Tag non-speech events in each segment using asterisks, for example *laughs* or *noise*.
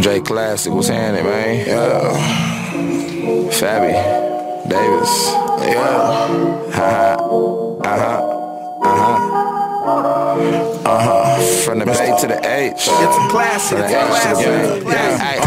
J Classic, what's happening, man? Yeah. Fabby, Davis, yeah. Ha ha, uh huh, uh huh. Uh huh. From the Bay to the H. It's a classic. From the H to the. Bay. Yeah,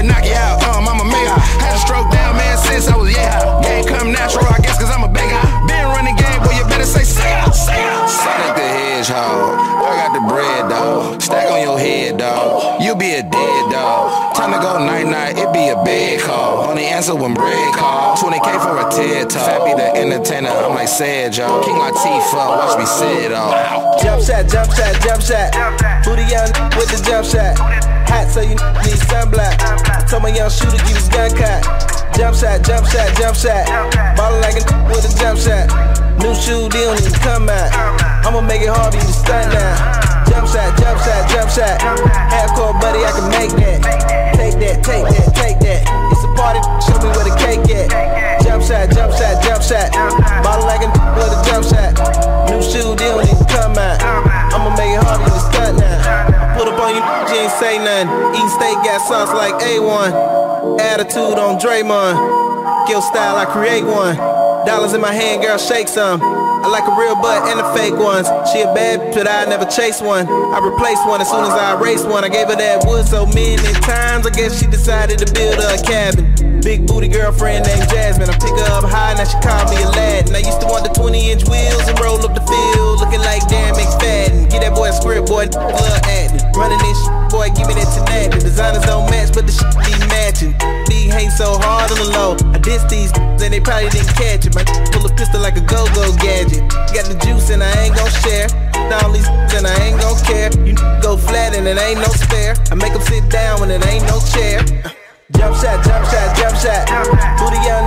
said knock you out. Uh, mama may I. Had a stroke down, man, since I was yeah. Game come natural, I guess, cause I'm a big guy. Been running game, boy, you better say say out, say out. Sonic the Hedgehog. I got the bread, dog. Stack on your head, dog. You be a dead dog. Time to go night night, it be a bed call. Only answer when bread call. 20k for a TED talk. Fabby the entertainer, I'm like sad, y'all. King Latifah, watch me sit off. Jump shot, jump shot, jump shot. Booty young with the jump shot. Hot so you need sunblock. Told my young shooter keep his gun cocked. Jump shot, jump shot, jump shot. Ballin' like a with a jump shot. New shoe deal need to come out. I'ma make it hard for you to stunt now. Jump shot, jump shot, jump shot. A1. East State got sauce like A1. Attitude on Draymond. Skill style, I create one. Dollars in my hand, girl, shake some. I like a real butt and the fake ones. She a bad, but I never chase one. I replace one as soon as I erase one. I gave her that wood so many times. I guess she decided to build a cabin. Big booty girlfriend named Jasmine. I pick her up high, now she call me a lad. And I used to want the 20 inch wheels and roll up the field. Hate so hard on the low. I diss these and they probably didn't catch it. My pull a pistol like a go-go gadget. Got the juice and I ain't gon' share. All these and I ain't gon' care. You go flat and it ain't no spare. I make them sit down when it ain't no chair. Jump shot, jump shot, jump shot. Booty young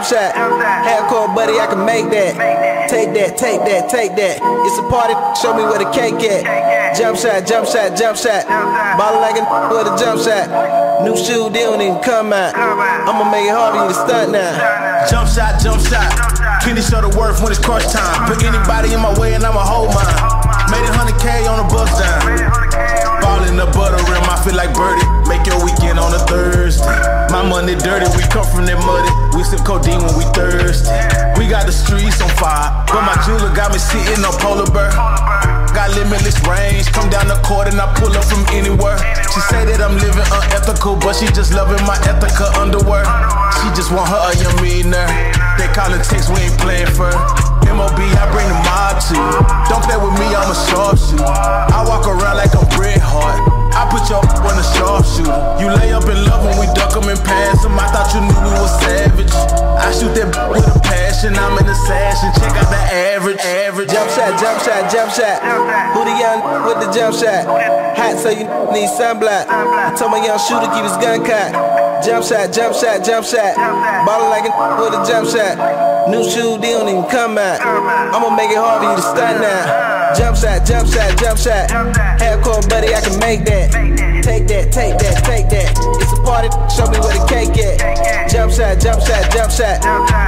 jump shot. Hardcore buddy, I can make that. Take that, take that, take that. It's a party, show me where the cake at. Jump shot, jump shot, jump shot. Ballin' like a *laughs* with a jump shot. New shoe deal need to come out. I'ma make it hard for you to stunt now. Jump shot, jump shot. Kenny show the worth when it's crunch time. Put anybody in my way and I'ma hold mine. Made it 100K on the bus down. Ball in the butter rim, I feel like Birdie. Make your weekend on a Thursday. My money dirty, we come from that muddy. We sip codeine when we thirsty. We got the streets on fire, but my jeweler got me sitting on polar bear. Got limitless range, come down the court and I pull up from anywhere. She say that I'm living unethical, but she just loving my ethical underwear. She just want her a young millionaire. They call it text, we ain't playing for. MOB, I bring the mob to. Don't play with me, I'm a sharpshooter. I walk around like I'm sharpshooter. You lay up in love when we duck 'em and pass 'em. I thought you knew we was savage. I shoot that with a passion. I'm an assassin. Check out the average, average. Jump shot, jump shot, jump shot. Who the young with the jump shot? Hot so you need sunblock. I told my young shooter keep his gun cocked. Jump shot, jump shot, jump shot. Ballin' like a with a jump shot. New shoe deal need to come out. I'ma make it hard for you to stunt now. Jump shot, jump shot, jump shot. Hardcore buddy, I can make that. Take that, take that, take that. It's a party, show me where the cake at. Jump shot, jump shot, jump shot.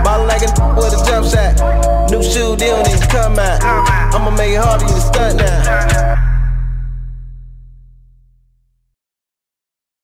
Ballin' like a with a jump shot. New shoe, they don't even come out. I'ma make it hard for you to stunt now.